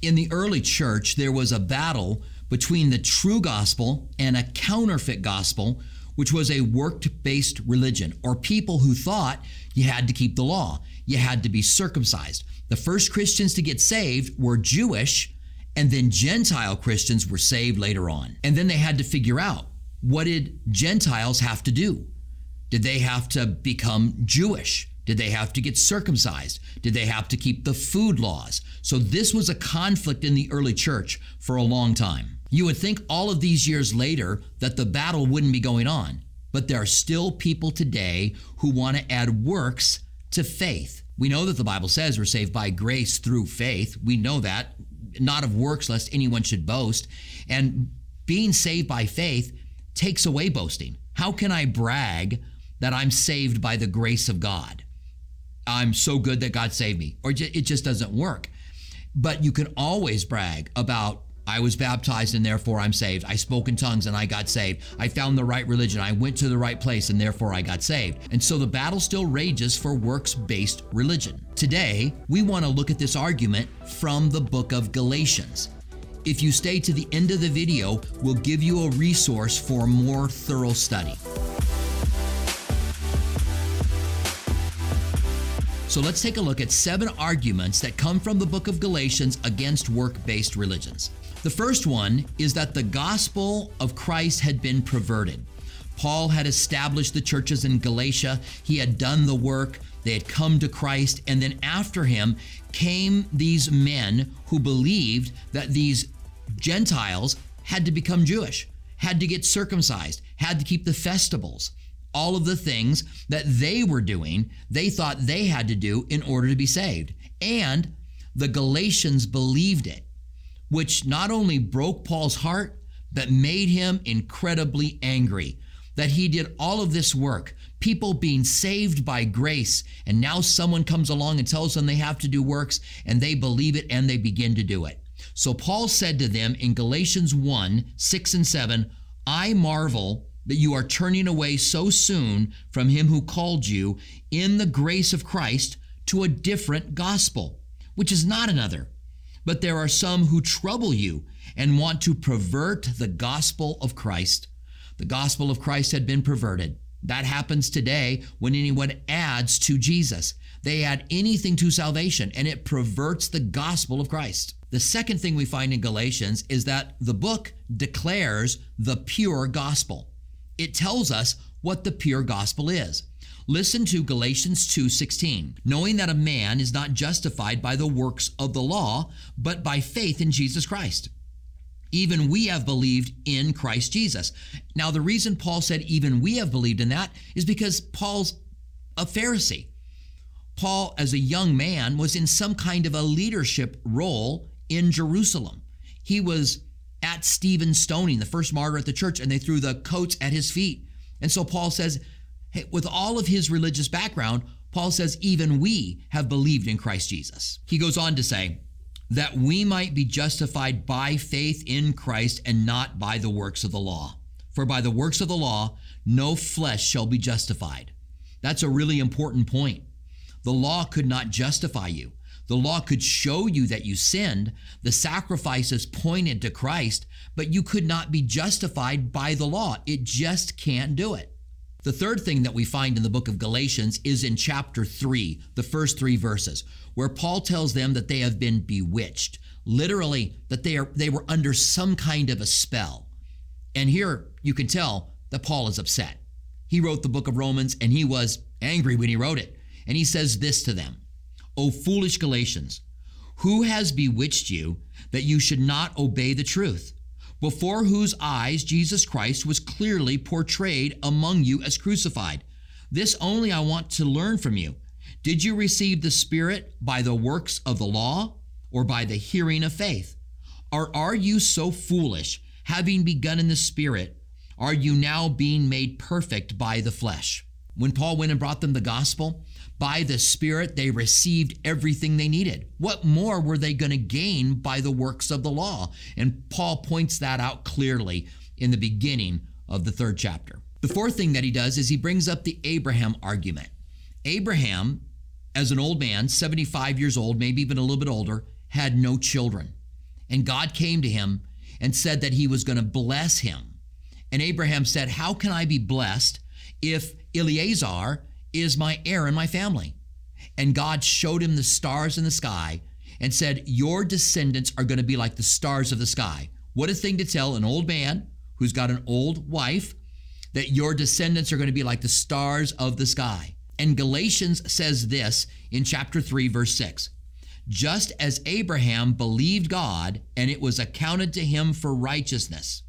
In the early church, there was a battle between the true gospel and a counterfeit gospel, which was a work based religion, or people who thought you had to keep the law, you had to be circumcised. The first Christians to get saved were Jewish, and then Gentile Christians were saved later on. And then they had to figure out what did Gentiles have to do? Did they have to become Jewish? Did they have to get circumcised? Did they have to keep the food laws? So this was a conflict in the early church for a long time. You would think all of these years later that the battle wouldn't be going on, but there are still people today who want to add works to faith. We know that the Bible says we're saved by grace through faith. We know that, not of works, lest anyone should boast. And being saved by faith takes away boasting. How can I brag that I'm saved by the grace of God? I'm so good that God saved me, or it just doesn't work. But you can always brag about I was baptized and therefore I'm saved. I spoke in tongues and I got saved. I found the right religion. I went to the right place and therefore I got saved. And so the battle still rages for works based religion. Today, we want to look at this argument from the book of Galatians. If you stay to the end of the video, we'll give you a resource for more thorough study. So let's take a look at seven arguments that come from the book of Galatians against work based religions. The first one is that the gospel of Christ had been perverted. Paul had established the churches in Galatia, he had done the work, they had come to Christ, and then after him came these men who believed that these Gentiles had to become Jewish, had to get circumcised, had to keep the festivals all of the things that they were doing, they thought they had to do in order to be saved. And the Galatians believed it, which not only broke Paul's heart, but made him incredibly angry that he did all of this work, people being saved by grace, and now someone comes along and tells them they have to do works, and they believe it and they begin to do it. So Paul said to them in Galatians 1 6 and 7, I marvel that you are turning away so soon from him who called you in the grace of Christ to a different gospel, which is not another. But there are some who trouble you and want to pervert the gospel of Christ. The gospel of Christ had been perverted. That happens today when anyone adds to Jesus. They add anything to salvation and it perverts the gospel of Christ. The second thing we find in Galatians is that the book declares the pure gospel it tells us what the pure gospel is. Listen to Galatians 2:16. Knowing that a man is not justified by the works of the law, but by faith in Jesus Christ. Even we have believed in Christ Jesus. Now the reason Paul said even we have believed in that is because Paul's a Pharisee. Paul as a young man was in some kind of a leadership role in Jerusalem. He was at Stephen's stoning, the first martyr at the church, and they threw the coats at his feet. And so Paul says, hey, with all of his religious background, Paul says, even we have believed in Christ Jesus. He goes on to say, that we might be justified by faith in Christ and not by the works of the law. For by the works of the law, no flesh shall be justified. That's a really important point. The law could not justify you. The law could show you that you sinned. The sacrifices pointed to Christ, but you could not be justified by the law. It just can't do it. The third thing that we find in the book of Galatians is in chapter 3, the first three verses, where Paul tells them that they have been bewitched, literally that they are they were under some kind of a spell. And here you can tell that Paul is upset. He wrote the book of Romans and he was angry when he wrote it. And he says this to them. O foolish Galatians, who has bewitched you that you should not obey the truth? Before whose eyes Jesus Christ was clearly portrayed among you as crucified. This only I want to learn from you. Did you receive the Spirit by the works of the law or by the hearing of faith? Or are you so foolish, having begun in the Spirit, are you now being made perfect by the flesh? When Paul went and brought them the gospel, by the Spirit, they received everything they needed. What more were they going to gain by the works of the law? And Paul points that out clearly in the beginning of the third chapter. The fourth thing that he does is he brings up the Abraham argument. Abraham, as an old man, 75 years old, maybe even a little bit older, had no children. And God came to him and said that he was going to bless him. And Abraham said, How can I be blessed if Eleazar is my heir and my family? And God showed him the stars in the sky and said, Your descendants are going to be like the stars of the sky. What a thing to tell an old man who's got an old wife that your descendants are going to be like the stars of the sky. And Galatians says this in chapter 3, verse 6 Just as Abraham believed God, and it was accounted to him for righteousness.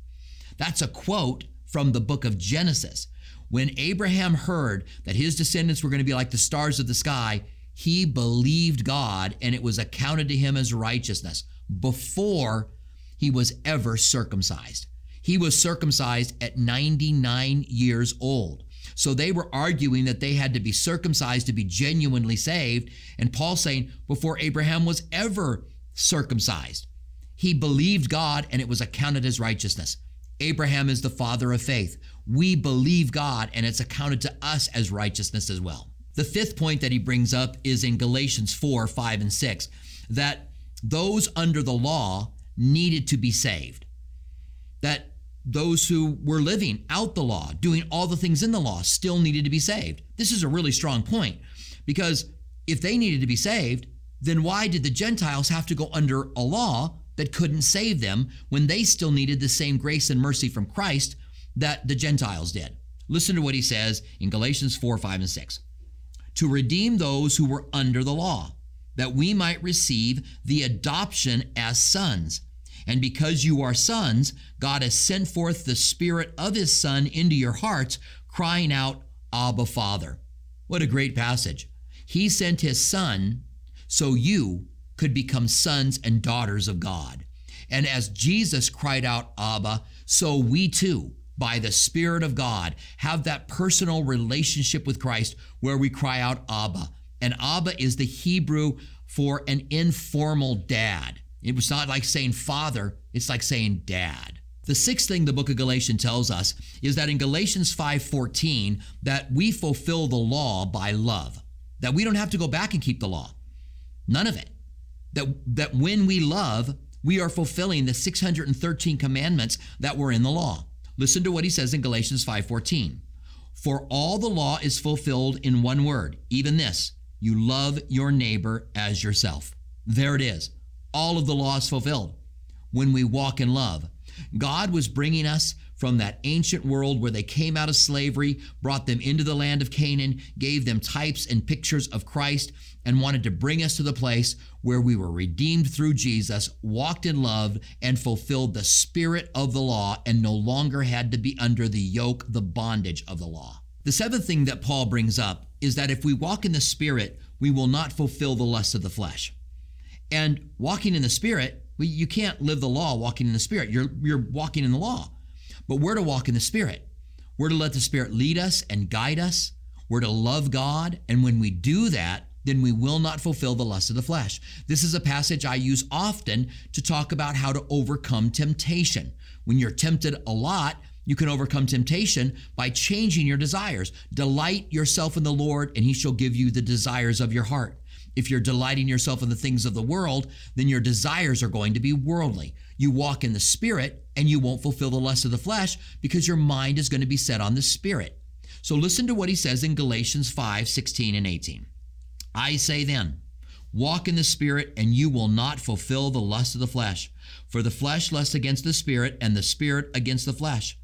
That's a quote from the book of Genesis. When Abraham heard that his descendants were going to be like the stars of the sky, he believed God, and it was accounted to him as righteousness before he was ever circumcised. He was circumcised at 99 years old. So they were arguing that they had to be circumcised to be genuinely saved. And Paul saying, before Abraham was ever circumcised, he believed God and it was accounted as righteousness. Abraham is the father of faith. We believe God and it's accounted to us as righteousness as well. The fifth point that he brings up is in Galatians 4, 5, and 6 that those under the law needed to be saved. That those who were living out the law, doing all the things in the law, still needed to be saved. This is a really strong point because if they needed to be saved, then why did the Gentiles have to go under a law that couldn't save them when they still needed the same grace and mercy from Christ that the Gentiles did? Listen to what he says in Galatians 4, 5, and 6. To redeem those who were under the law, that we might receive the adoption as sons. And because you are sons, God has sent forth the Spirit of His Son into your hearts, crying out, Abba, Father. What a great passage. He sent His Son so you could become sons and daughters of God. And as Jesus cried out, Abba, so we too, by the Spirit of God, have that personal relationship with Christ where we cry out, Abba. And Abba is the Hebrew for an informal dad. It was not like saying father, it's like saying dad. The sixth thing the book of Galatians tells us is that in Galatians 5:14 that we fulfill the law by love. That we don't have to go back and keep the law. None of it. That that when we love, we are fulfilling the 613 commandments that were in the law. Listen to what he says in Galatians 5:14. For all the law is fulfilled in one word, even this, you love your neighbor as yourself. There it is all of the law is fulfilled when we walk in love. God was bringing us from that ancient world where they came out of slavery, brought them into the land of Canaan, gave them types and pictures of Christ, and wanted to bring us to the place where we were redeemed through Jesus, walked in love, and fulfilled the spirit of the law, and no longer had to be under the yoke, the bondage of the law. The seventh thing that Paul brings up is that if we walk in the spirit, we will not fulfill the lusts of the flesh. And walking in the Spirit, well, you can't live the law walking in the Spirit. You're, you're walking in the law. But we're to walk in the Spirit. We're to let the Spirit lead us and guide us. We're to love God. And when we do that, then we will not fulfill the lust of the flesh. This is a passage I use often to talk about how to overcome temptation. When you're tempted a lot, you can overcome temptation by changing your desires. Delight yourself in the Lord, and He shall give you the desires of your heart. If you're delighting yourself in the things of the world, then your desires are going to be worldly. You walk in the spirit and you won't fulfill the lust of the flesh because your mind is going to be set on the spirit. So listen to what he says in Galatians 5 16 and 18. I say then, walk in the spirit and you will not fulfill the lust of the flesh. For the flesh lusts against the spirit and the spirit against the flesh.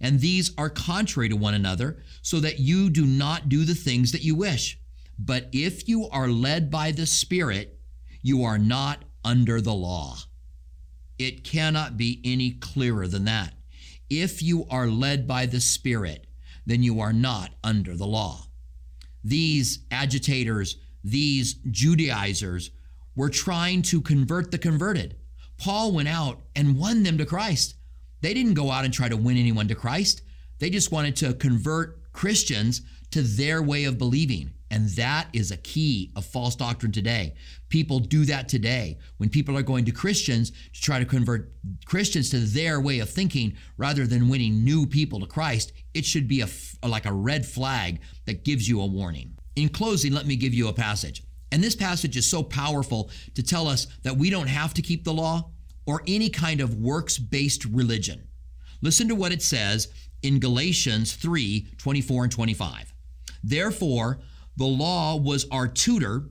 And these are contrary to one another, so that you do not do the things that you wish. But if you are led by the Spirit, you are not under the law. It cannot be any clearer than that. If you are led by the Spirit, then you are not under the law. These agitators, these Judaizers, were trying to convert the converted. Paul went out and won them to Christ. They didn't go out and try to win anyone to Christ. They just wanted to convert Christians to their way of believing. And that is a key of false doctrine today. People do that today. When people are going to Christians to try to convert Christians to their way of thinking rather than winning new people to Christ, it should be a, like a red flag that gives you a warning. In closing, let me give you a passage. And this passage is so powerful to tell us that we don't have to keep the law or any kind of works based religion. Listen to what it says in Galatians 3 24 and 25. Therefore, the law was our tutor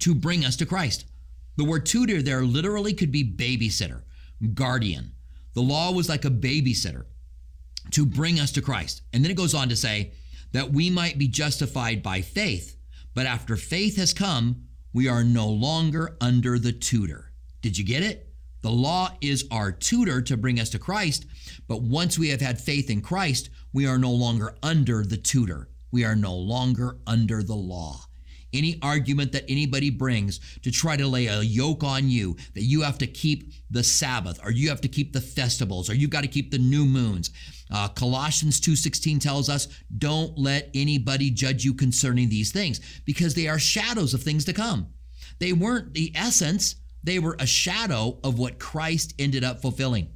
to bring us to Christ. The word tutor there literally could be babysitter, guardian. The law was like a babysitter to bring us to Christ. And then it goes on to say that we might be justified by faith, but after faith has come, we are no longer under the tutor. Did you get it? The law is our tutor to bring us to Christ, but once we have had faith in Christ, we are no longer under the tutor. We are no longer under the law. Any argument that anybody brings to try to lay a yoke on you that you have to keep the Sabbath or you have to keep the festivals or you got to keep the new moons. Uh, Colossians 2:16 tells us, "Don't let anybody judge you concerning these things, because they are shadows of things to come." They weren't the essence they were a shadow of what Christ ended up fulfilling.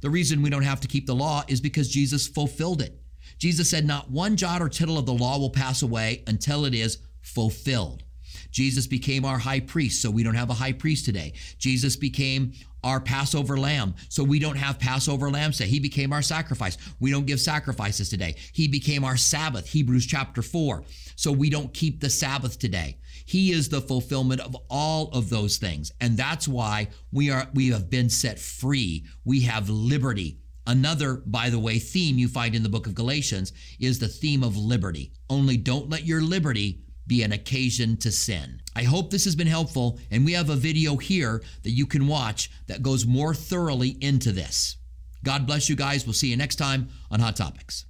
The reason we don't have to keep the law is because Jesus fulfilled it. Jesus said, Not one jot or tittle of the law will pass away until it is fulfilled. Jesus became our high priest, so we don't have a high priest today. Jesus became our Passover lamb, so we don't have Passover lambs today. He became our sacrifice. We don't give sacrifices today. He became our Sabbath, Hebrews chapter 4, so we don't keep the Sabbath today. He is the fulfillment of all of those things. And that's why we are we have been set free. We have liberty. Another, by the way, theme you find in the book of Galatians is the theme of liberty. Only don't let your liberty be an occasion to sin. I hope this has been helpful, and we have a video here that you can watch that goes more thoroughly into this. God bless you guys. We'll see you next time on Hot Topics.